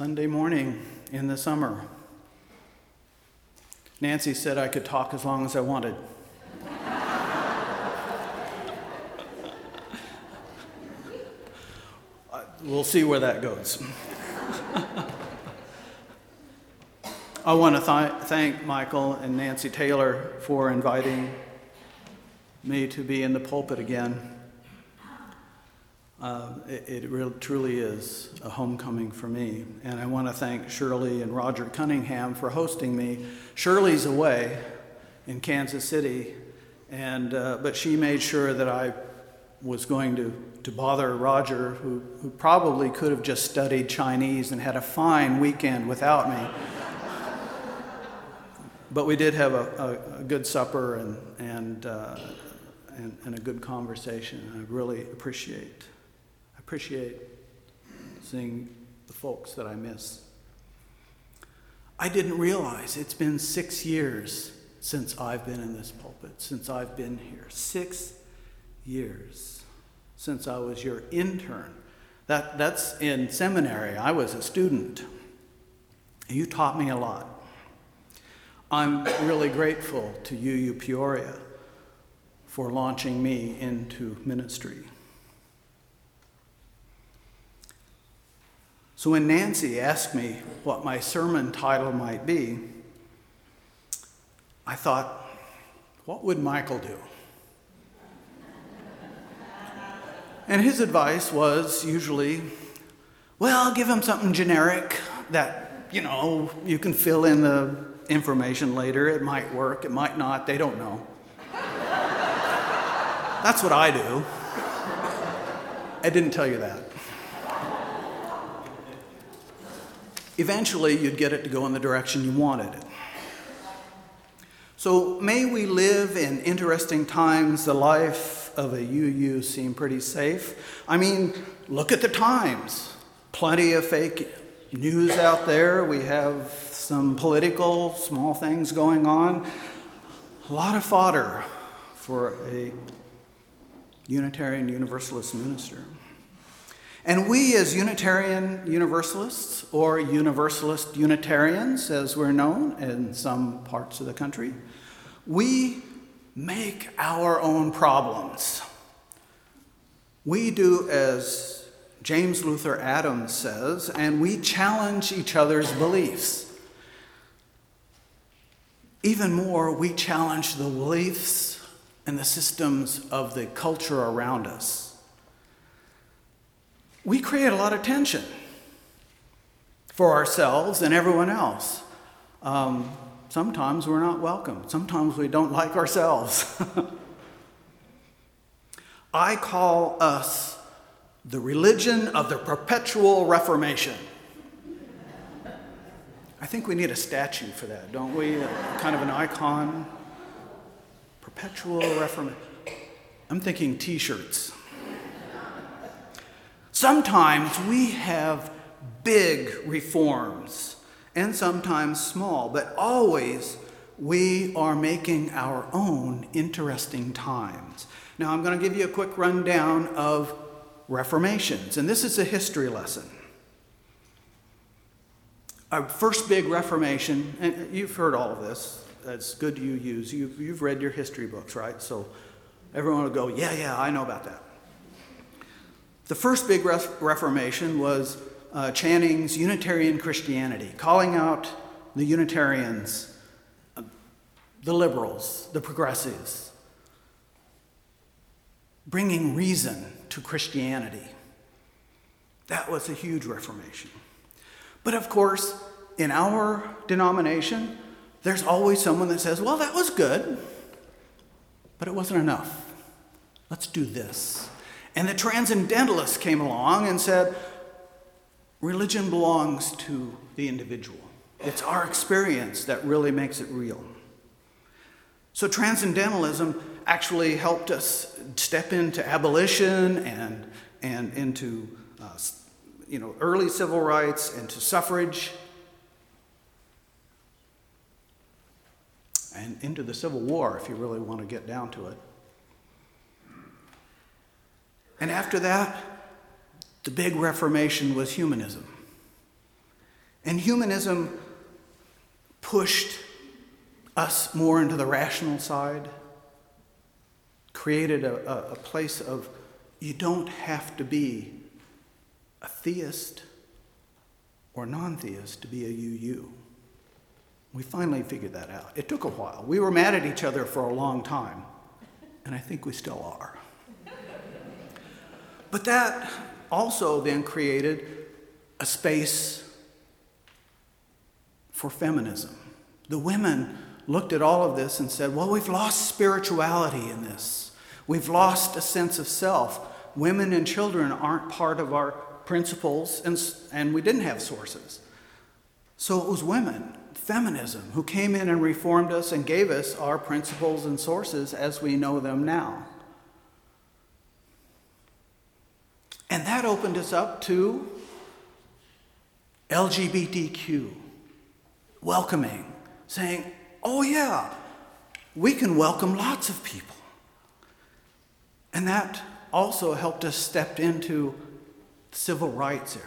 Sunday morning in the summer. Nancy said I could talk as long as I wanted. Uh, we'll see where that goes. I want to th- thank Michael and Nancy Taylor for inviting me to be in the pulpit again. Uh, it, it really, truly is a homecoming for me. And I want to thank Shirley and Roger Cunningham for hosting me. Shirley's away in Kansas City, and, uh, but she made sure that I was going to, to bother Roger, who, who probably could have just studied Chinese and had a fine weekend without me. but we did have a, a, a good supper and, and, uh, and, and a good conversation. I really appreciate appreciate seeing the folks that I miss. I didn't realize it's been six years since I've been in this pulpit, since I've been here. Six years since I was your intern. That, that's in seminary. I was a student. You taught me a lot. I'm really grateful to UU Peoria for launching me into ministry. So when Nancy asked me what my sermon title might be, I thought, what would Michael do? And his advice was usually, well, give him something generic that, you know, you can fill in the information later. It might work, it might not, they don't know. That's what I do. I didn't tell you that. Eventually you'd get it to go in the direction you wanted it. So may we live in interesting times. The life of a UU seem pretty safe. I mean, look at the times. Plenty of fake news out there. We have some political small things going on. A lot of fodder for a Unitarian Universalist minister. And we, as Unitarian Universalists, or Universalist Unitarians, as we're known in some parts of the country, we make our own problems. We do as James Luther Adams says, and we challenge each other's beliefs. Even more, we challenge the beliefs and the systems of the culture around us we create a lot of tension for ourselves and everyone else. Um, sometimes we're not welcome, sometimes we don't like ourselves. I call us the religion of the perpetual reformation. I think we need a statue for that, don't we? kind of an icon. Perpetual reformation. I'm thinking t shirts. Sometimes we have big reforms and sometimes small, but always we are making our own interesting times. Now, I'm going to give you a quick rundown of reformations, and this is a history lesson. Our first big reformation, and you've heard all of this, that's good UUs. You've, you've read your history books, right? So everyone will go, yeah, yeah, I know about that. The first big Reformation was uh, Channing's Unitarian Christianity, calling out the Unitarians, uh, the liberals, the progressives, bringing reason to Christianity. That was a huge Reformation. But of course, in our denomination, there's always someone that says, well, that was good, but it wasn't enough. Let's do this. And the transcendentalists came along and said, religion belongs to the individual. It's our experience that really makes it real. So, transcendentalism actually helped us step into abolition and, and into uh, you know, early civil rights, into suffrage, and into the Civil War, if you really want to get down to it. And after that, the big Reformation was humanism. And humanism pushed us more into the rational side, created a, a, place of you don't have to be a theist or non theist to be a UU. We finally figured that out. It took a while. We were mad at each other for a long time, and I think we still are. But that also then created a space for feminism. The women looked at all of this and said, Well, we've lost spirituality in this. We've lost a sense of self. Women and children aren't part of our principles, and, and we didn't have sources. So it was women, feminism, who came in and reformed us and gave us our principles and sources as we know them now. And that opened us up to LGBTQ, welcoming, saying, oh, yeah, we can welcome lots of people. And that also helped us step into the civil rights era.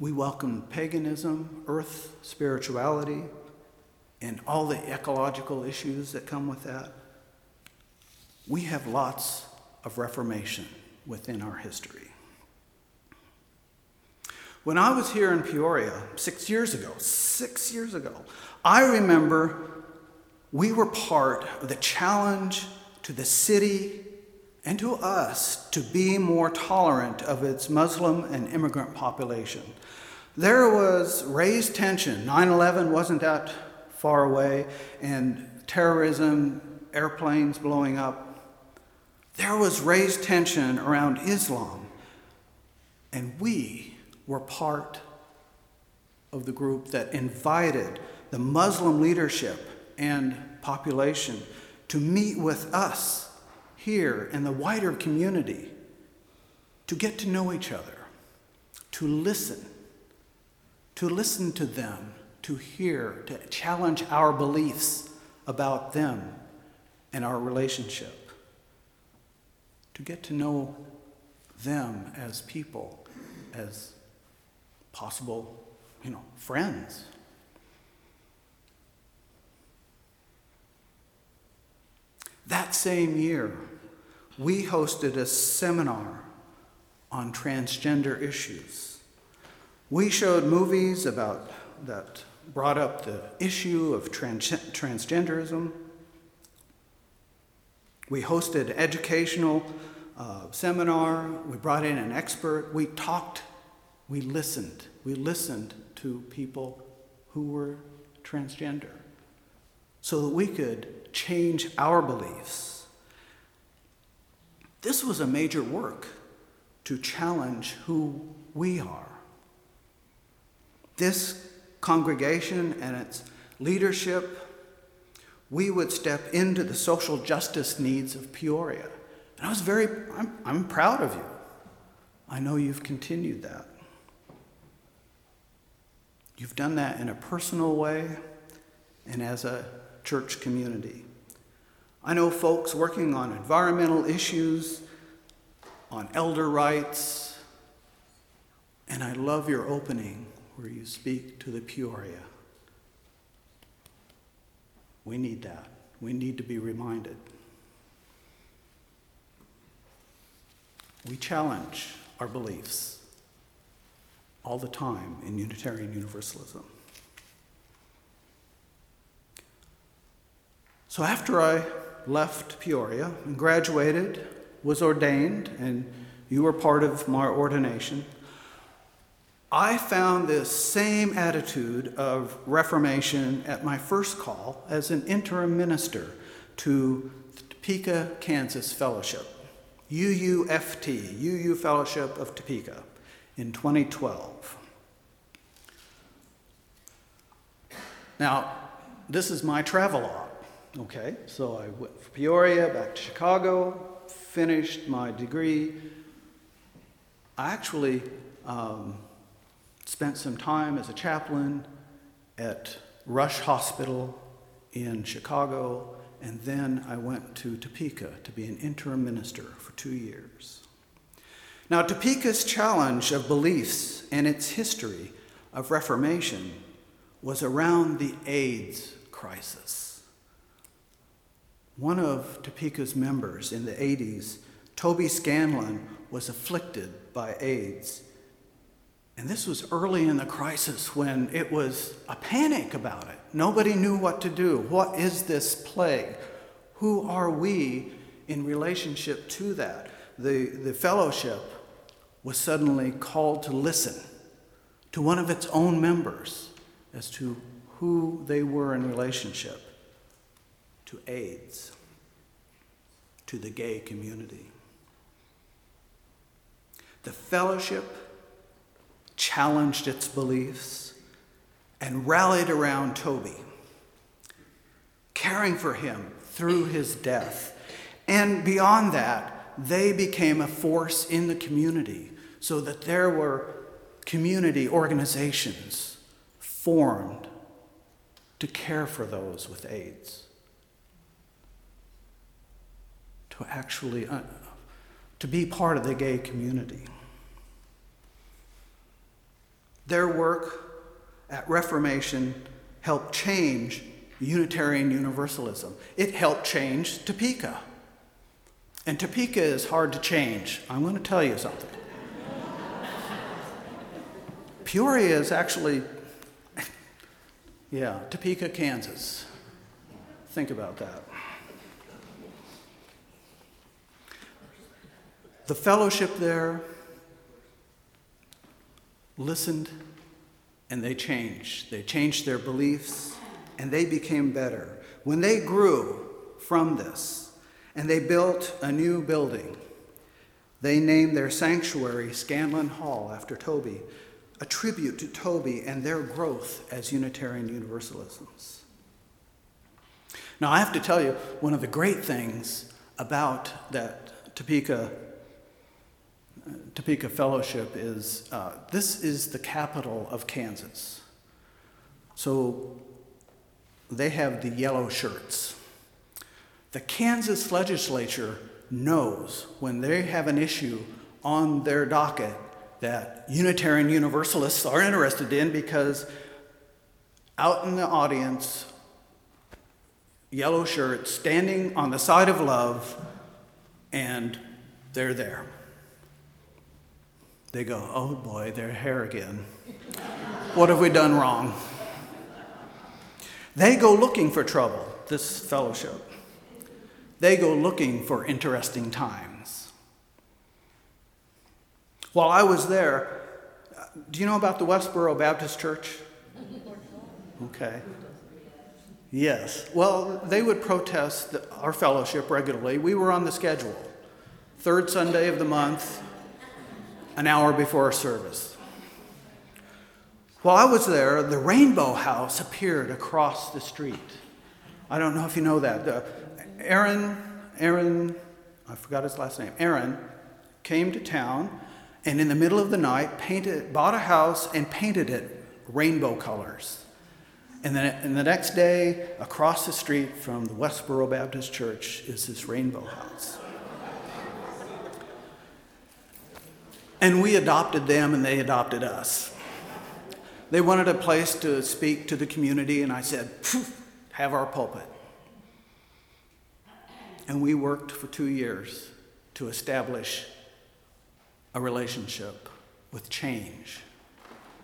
We welcomed paganism, earth spirituality, and all the ecological issues that come with that. We have lots of reformation within our history. When I was here in Peoria six years ago, six years ago, I remember we were part of the challenge to the city and to us to be more tolerant of its Muslim and immigrant population. There was raised tension. 9 11 wasn't that far away, and terrorism, airplanes blowing up. There was raised tension around Islam, and we were part of the group that invited the Muslim leadership and population to meet with us here in the wider community to get to know each other, to listen, to listen to them, to hear, to challenge our beliefs about them and our relationship, to get to know them as people, as possible, you know, friends. That same year, we hosted a seminar on transgender issues. We showed movies about that brought up the issue of trans- transgenderism. We hosted educational uh, seminar. We brought in an expert. We talked. We listened. We listened to people who were transgender so that we could change our beliefs this was a major work to challenge who we are. This congregation and its leadership, we would step into the social justice needs of Peoria. And I was very, I'm, I'm proud of you. I know you've continued that. You've done that in a personal way and as a church community. I know folks working on environmental issues, on elder rights, and I love your opening where you speak to the Peoria. We need that. We need to be reminded. We challenge our beliefs all the time in Unitarian Universalism. So after I left Peoria and graduated, was ordained, and you were part of my ordination. I found this same attitude of reformation at my first call as an interim minister to Topeka, Kansas Fellowship, UUFT, UU Fellowship of Topeka, in 2012. Now, this is my travel log. Okay, so I went from Peoria back to Chicago, finished my degree. I actually um, spent some time as a chaplain at Rush Hospital in Chicago, and then I went to Topeka to be an interim minister for two years. Now, Topeka's challenge of beliefs and its history of Reformation was around the AIDS crisis. One of Topeka's members in the 80s, Toby Scanlon, was afflicted by AIDS. And this was early in the crisis when it was a panic about it. Nobody knew what to do. What is this plague? Who are we in relationship to that? The, the fellowship was suddenly called to listen to one of its own members as to who they were in relationship to AIDS, to the gay community. The fellowship challenged its beliefs and rallied around Toby, caring for him through his death. And beyond that, they became a force in the community so that there were community organizations formed to care for those with AIDS, to actually uh, to be part of the gay community. Their work at Reformation helped change Unitarian Universalism. It helped change Topeka. And Topeka is hard to change. I'm going to tell you something. Peoria is actually, yeah, Topeka, Kansas. Think about that. The fellowship there listened and they changed. They changed their beliefs and they became better. When they grew from this, and they built a new building. They named their sanctuary Scanlon Hall after Toby, a tribute to Toby and their growth as Unitarian Universalists. Now, I have to tell you, one of the great things about that Topeka, Topeka Fellowship is uh, this is the capital of Kansas. So they have the yellow shirts. The Kansas legislature knows when they have an issue on their docket that Unitarian Universalists are interested in because out in the audience, yellow shirts, standing on the side of love, and they're there. They go, oh boy, they're here again. what have we done wrong? They go looking for trouble, this fellowship. They go looking for interesting times. While I was there, do you know about the Westboro Baptist Church? Okay. Yes. Well, they would protest our fellowship regularly. We were on the schedule. Third Sunday of the month, an hour before service. While I was there, the Rainbow House appeared across the street. I don't know if you know that. The, Aaron, Aaron, I forgot his last name, Aaron came to town and in the middle of the night painted, bought a house and painted it rainbow colors. And then and the next day, across the street from the Westboro Baptist Church is this rainbow house. And we adopted them and they adopted us. They wanted a place to speak to the community, and I said, have our pulpit. And we worked for two years to establish a relationship with change,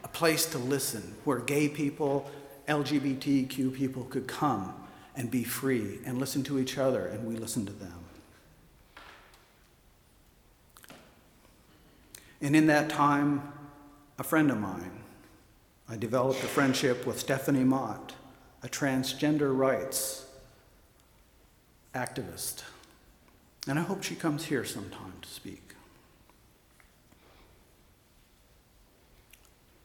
a place to listen where gay people, LGBTQ people could come and be free and listen to each other, and we listened to them. And in that time, a friend of mine, I developed a friendship with Stephanie Mott, a transgender rights activist. And I hope she comes here sometime to speak.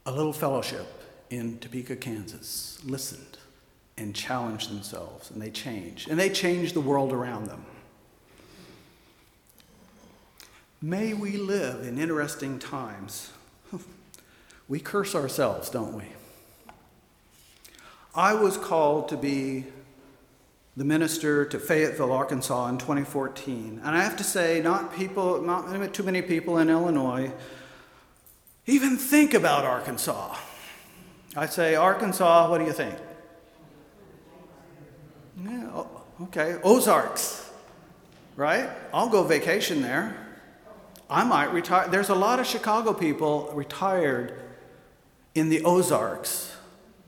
A little fellowship in Topeka, Kansas listened and challenged themselves, and they changed. And they changed the world around them. May we live in interesting times. We curse ourselves, don't we? I was called to be the minister to Fayetteville, Arkansas in 2014. And I have to say, not people, not too many people in Illinois even think about Arkansas. I say, Arkansas, what do you think? Yeah, okay. Ozarks, right? I'll go vacation there. I might retire. There's a lot of Chicago people retired in the Ozarks,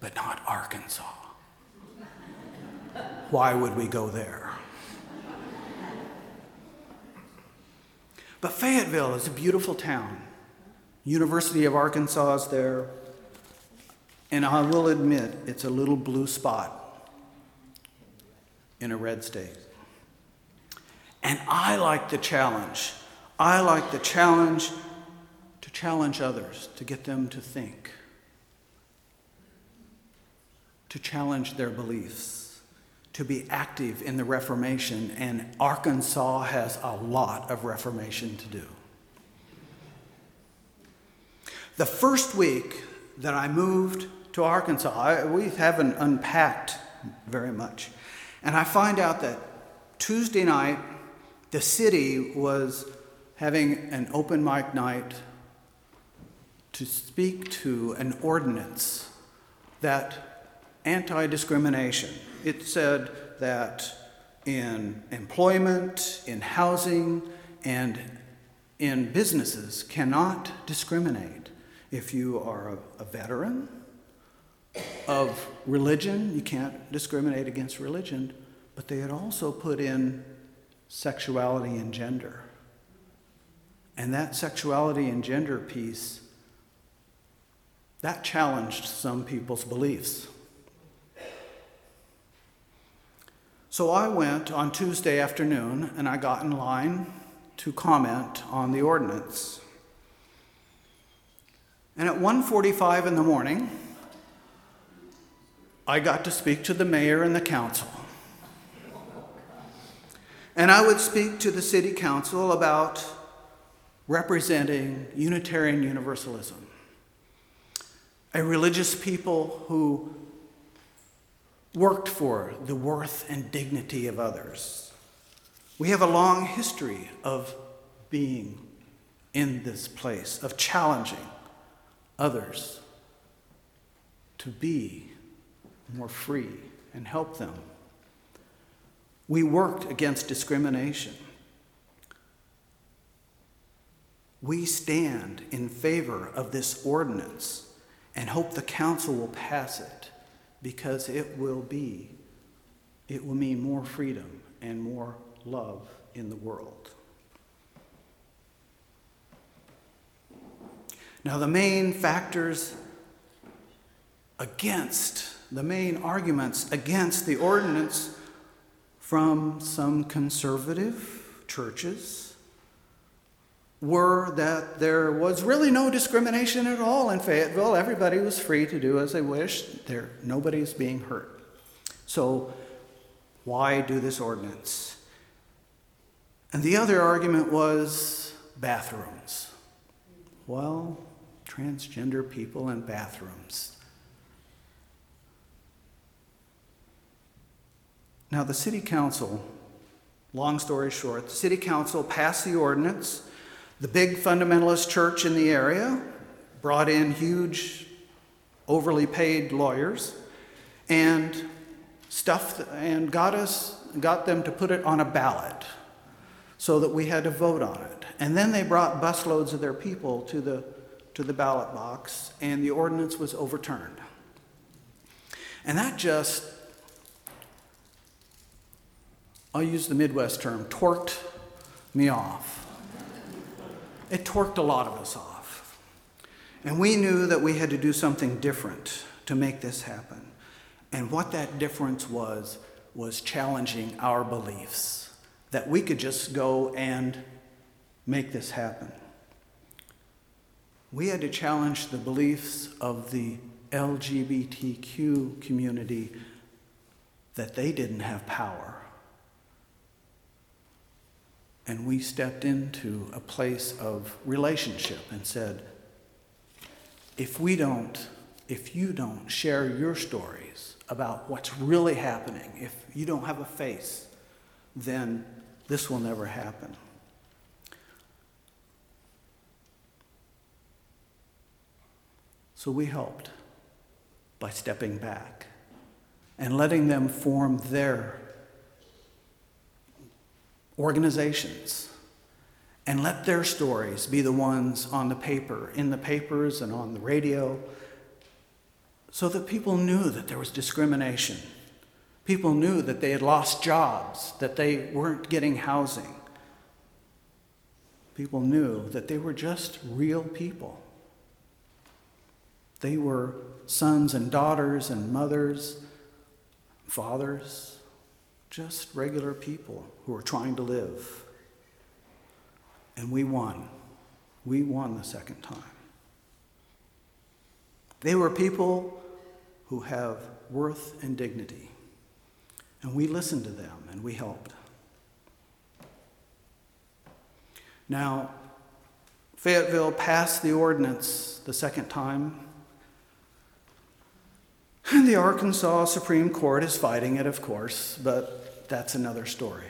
but not Arkansas. Why would we go there? But Fayetteville is a beautiful town. University of Arkansas is there. And I will admit, it's a little blue spot in a red state. And I like the challenge. I like the challenge to challenge others, to get them to think, to challenge their beliefs to be active in the Reformation, and Arkansas has a lot of Reformation to do. The first week that I moved to Arkansas, I, we haven't unpacked very much. And I find out that Tuesday night, the city was having an open mic night to speak to an ordinance that anti discrimination it said that in employment, in housing, and in businesses cannot discriminate. If you are a, a veteran of religion, you can't discriminate against religion, but they had also put in sexuality and gender. And that sexuality and gender piece, that challenged some people's beliefs. So I went on Tuesday afternoon and I got in line to comment on the ordinance. And at 1:45 in the morning, I got to speak to the mayor and the council. And I would speak to the city council about representing Unitarian Universalism, a religious people who worked for the worth and dignity of others. We have a long history of being in this place, of challenging others to be more free and help them. We worked against discrimination. We stand in favor of this ordinance and hope the council will pass it because it will be, it will mean more freedom and more love in the world. Now, the main factors against, the main arguments against the ordinance from some conservative churches were that there was really no discrimination at all in Fayetteville. Everybody was free to do as they wished. There, nobody's being hurt. So, why do this ordinance? And the other argument was bathrooms. Well, transgender people in bathrooms. Now, the city council, long story short, the city council passed the ordinance the big fundamentalist church in the area brought in huge, overly paid lawyers and stuffed and got us got them to put it on a ballot so that we had to vote on it. And then they brought busloads of their people to the to the ballot box and the ordinance was overturned. And that just I'll use the Midwest term, torqued me off it torqued a lot of us off. And we knew that we had to do something different to make this happen. And what that difference was, was challenging our beliefs that we could just go and make this happen. We had to challenge the beliefs of the LGBTQ community that they didn't have power and we stepped into a place of relationship and said, if we don't, if you don't share your stories about what's really happening, if you don't have a face, then this will never happen. So we helped by stepping back and letting them form their organizations and let their stories be the ones on the paper, in the papers and on the radio, so that people knew that there was discrimination. People knew that they had lost jobs, that they weren't getting housing. People knew that they were just real people. They were sons and daughters and mothers, fathers, just regular people who were trying to live. And we won. We won the second time. They were people who have worth and dignity. And we listened to them and we helped. Now, Fayetteville passed the ordinance the second time. And the Arkansas Supreme Court is fighting it, of course, but that's another story.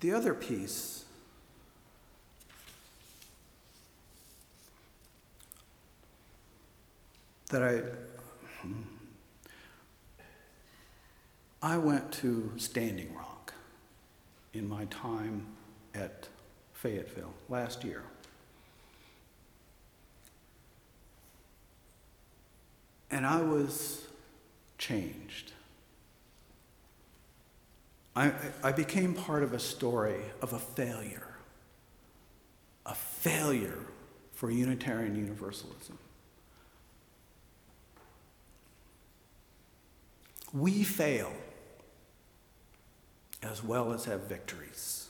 The other piece that I I went to Standing Rock in my time at Fayetteville last year. And I was changed. I, I became part of a story of a failure, a failure for Unitarian Universalism. We fail as well as have victories.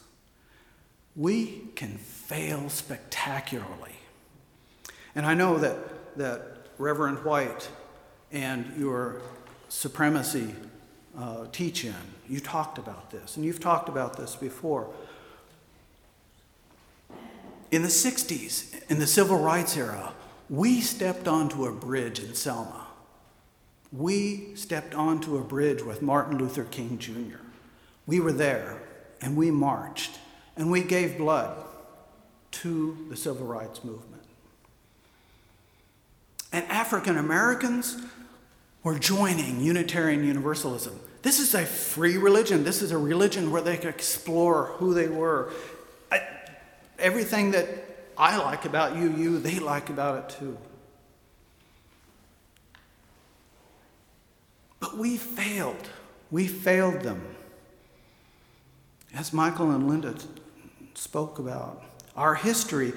We can fail spectacularly. And I know that, that Reverend White and your supremacy uh, teach in. You talked about this, and you've talked about this before. In the 60s, in the civil rights era, we stepped onto a bridge in Selma. We stepped onto a bridge with Martin Luther King Jr. We were there, and we marched, and we gave blood to the civil rights movement. And African Americans were joining Unitarian Universalism. This is a free religion. This is a religion where they could explore who they were. I, everything that I like about you, you, they like about it too. But we failed. We failed them. As Michael and Linda spoke about, our history,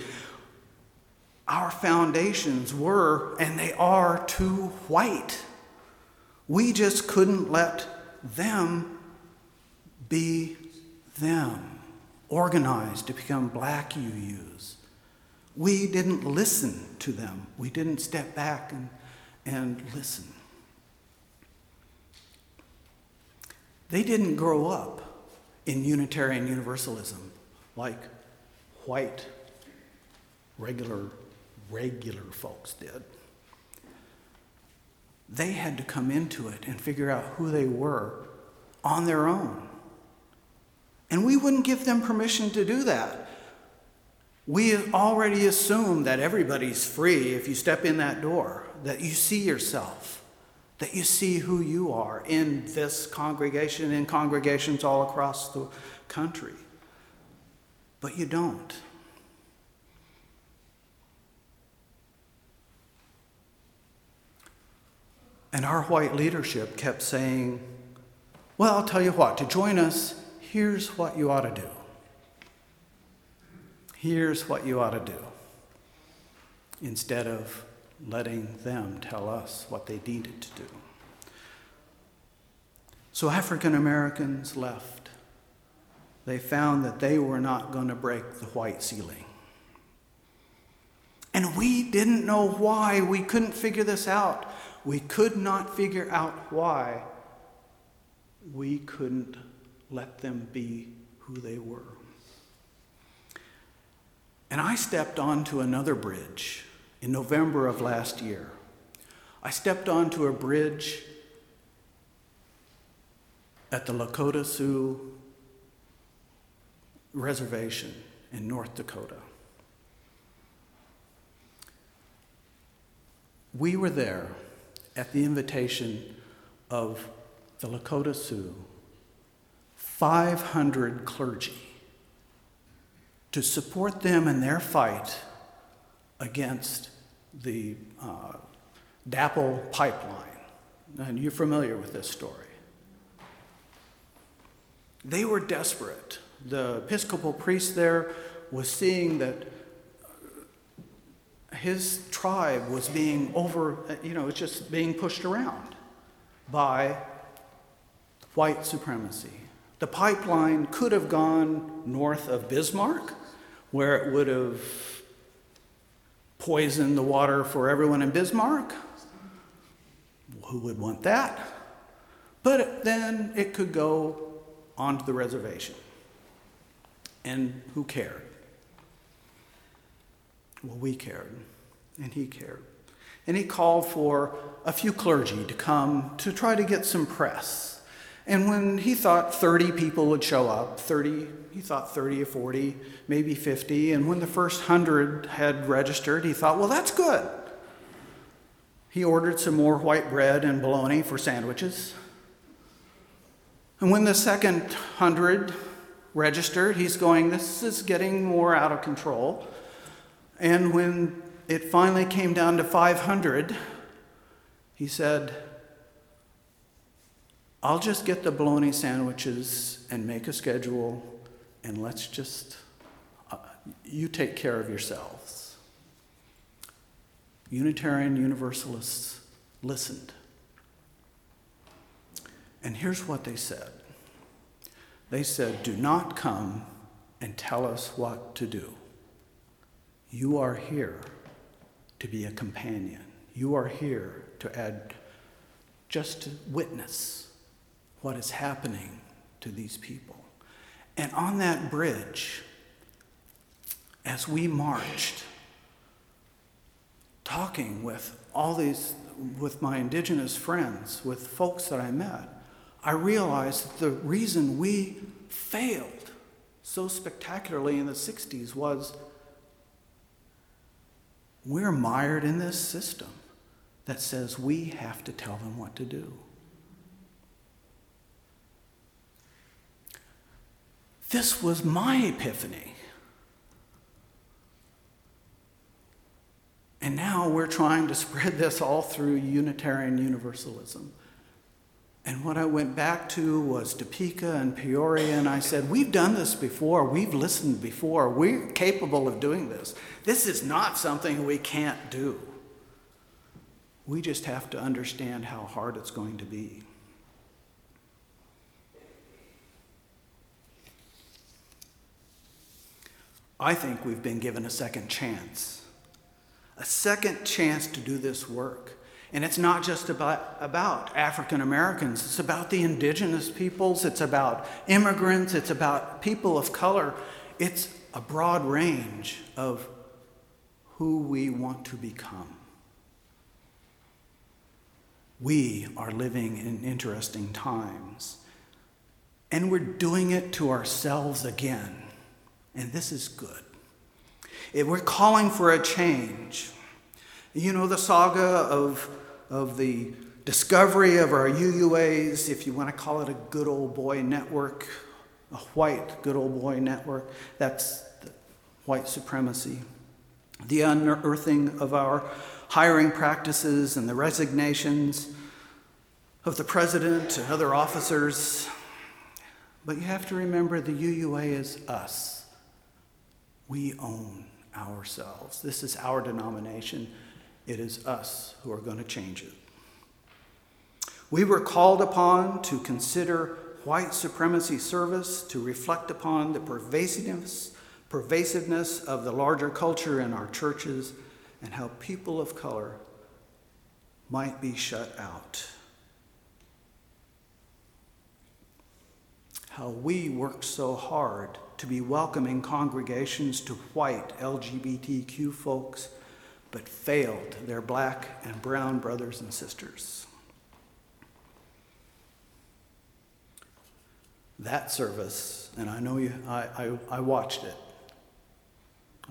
our foundations were, and they are, too white. We just couldn't let them be them, organized to become black UUs. We didn't listen to them. We didn't step back and, and listen. They didn't grow up in Unitarian Universalism like white, regular, regular folks did they had to come into it and figure out who they were on their own. And we wouldn't give them permission to do that. We already assume that everybody's free if you step in that door, that you see yourself, that you see who you are in this congregation, in congregations all across the country. But you don't. And our white leadership kept saying, Well, I'll tell you what, to join us, here's what you ought to do. Here's what you ought to do. Instead of letting them tell us what they needed to do. So African Americans left. They found that they were not going to break the white ceiling. And we didn't know why. We couldn't figure this out. We could not figure out why we couldn't let them be who they were. And I stepped onto another bridge in November of last year. I stepped onto a bridge at the Lakota Sioux Reservation in North Dakota. We were there at the invitation of the Lakota Sioux, 500 clergy, to support them in their fight against the uh, DAPL pipeline. And you're familiar with this story. They were desperate. The Episcopal priest there was seeing that his tribe was being over, you know, it's just being pushed around by white supremacy. The pipeline could have gone north of Bismarck, where it would have poisoned the water for everyone in Bismarck. Who would want that? But then it could go onto the reservation. And who cared? Well, we cared, and he cared. And he called for a few clergy to come to try to get some press. And when he thought 30 people would show up, 30, he thought 30 or 40, maybe 50. And when the first 100 had registered, he thought, well, that's good. He ordered some more white bread and bologna for sandwiches. And when the second 100 registered, he's going, this is getting more out of control. And when it finally came down to 500, he said, I'll just get the bologna sandwiches and make a schedule, and let's just, uh, you take care of yourselves. Unitarian Universalists listened. And here's what they said they said, Do not come and tell us what to do. You are here to be a companion. You are here to add, just to witness what is happening to these people. And on that bridge, as we marched, talking with all these, with my indigenous friends, with folks that I met, I realized that the reason we failed so spectacularly in the 60s was we're mired in this system that says we have to tell them what to do. This was my epiphany. And now we're trying to spread this all through Unitarian Universalism. And what I went back to was Topeka and Peoria, and I said, We've done this before. We've listened before. We're capable of doing this. This is not something we can't do. We just have to understand how hard it's going to be. I think we've been given a second chance, a second chance to do this work. And it's not just about, about African Americans, it's about the indigenous peoples, it's about immigrants, it's about people of color. It's a broad range of who we want to become. We are living in interesting times, and we're doing it to ourselves again. And this is good. If we're calling for a change. You know the saga of of the discovery of our UUAs, if you want to call it a good old boy network, a white good old boy network, that's white supremacy. The unearthing of our hiring practices and the resignations of the president and other officers. But you have to remember the UUA is us. We own ourselves. This is our denomination. It is us who are going to change it. We were called upon to consider white supremacy service, to reflect upon the pervasiveness, pervasiveness of the larger culture in our churches, and how people of color might be shut out. How we work so hard to be welcoming congregations to white LGBTQ folks, but failed their black and brown brothers and sisters. That service, and I know you, I, I, I watched it.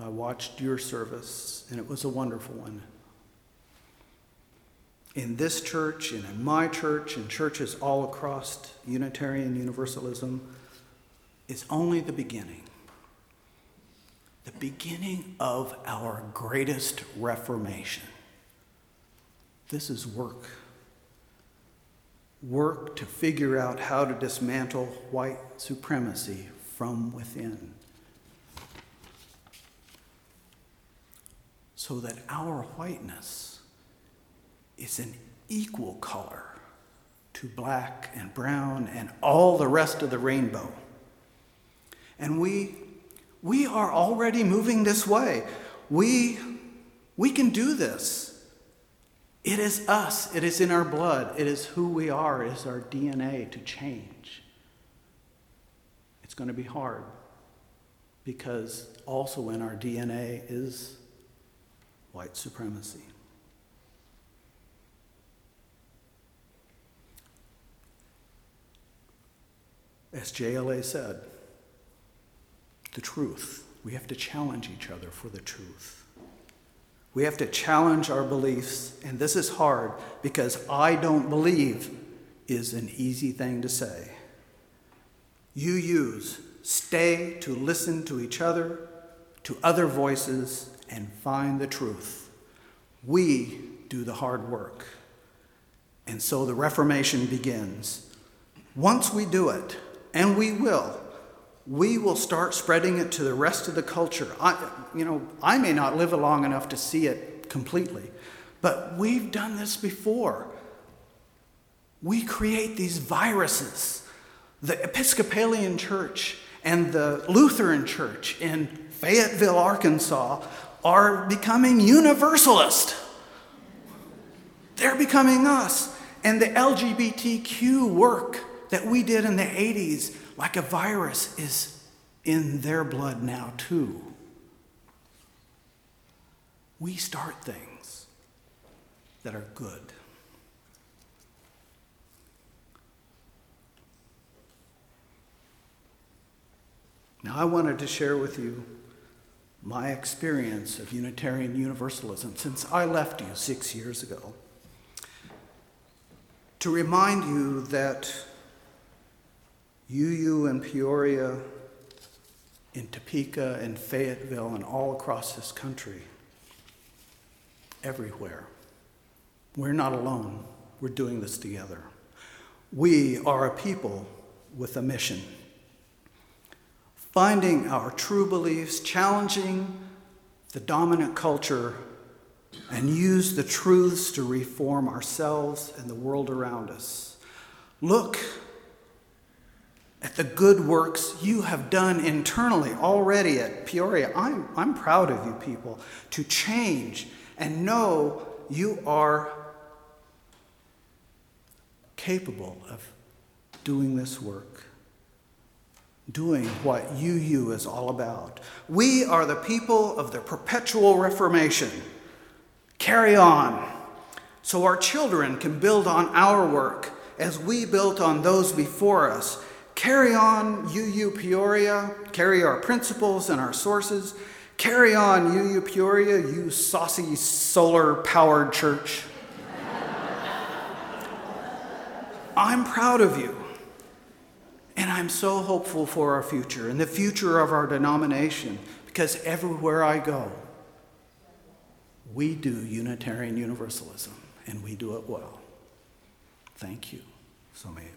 I watched your service, and it was a wonderful one. In this church, and in my church, and churches all across Unitarian Universalism, is only the beginning. The beginning of our greatest reformation. This is work. Work to figure out how to dismantle white supremacy from within. So that our whiteness is an equal color to black and brown and all the rest of the rainbow. And we, we are already moving this way. We, we can do this. It is us, it is in our blood, it is who we are, it is our DNA to change. It's going to be hard because also in our DNA is white supremacy. As JLA said, the truth. We have to challenge each other for the truth. We have to challenge our beliefs, and this is hard because I don't believe is an easy thing to say. You use stay to listen to each other, to other voices, and find the truth. We do the hard work. And so the Reformation begins. Once we do it, and we will, we will start spreading it to the rest of the culture. I, you know, I may not live long enough to see it completely, but we've done this before. We create these viruses. The Episcopalian Church and the Lutheran Church in Fayetteville, Arkansas, are becoming universalist. They're becoming us. And the LGBTQ work that we did in the 80s like a virus, is in their blood now, too. We start things that are good. Now, I wanted to share with you my experience of Unitarian Universalism since I left you six years ago. To remind you that UU and Peoria, in Topeka and Fayetteville, and all across this country, everywhere. We're not alone. We're doing this together. We are a people with a mission. Finding our true beliefs, challenging the dominant culture, and use the truths to reform ourselves and the world around us. Look at the good works you have done internally already at Peoria. I'm, I'm proud of you people to change and know you are capable of doing this work, doing what UU is all about. We are the people of the perpetual reformation. Carry on so our children can build on our work as we built on those before us Carry on, UU Peoria, carry our principles and our sources. Carry on, UU Peoria, you saucy solar powered church. I'm proud of you. And I'm so hopeful for our future and the future of our denomination because everywhere I go, we do Unitarian Universalism and we do it well. Thank you. So may.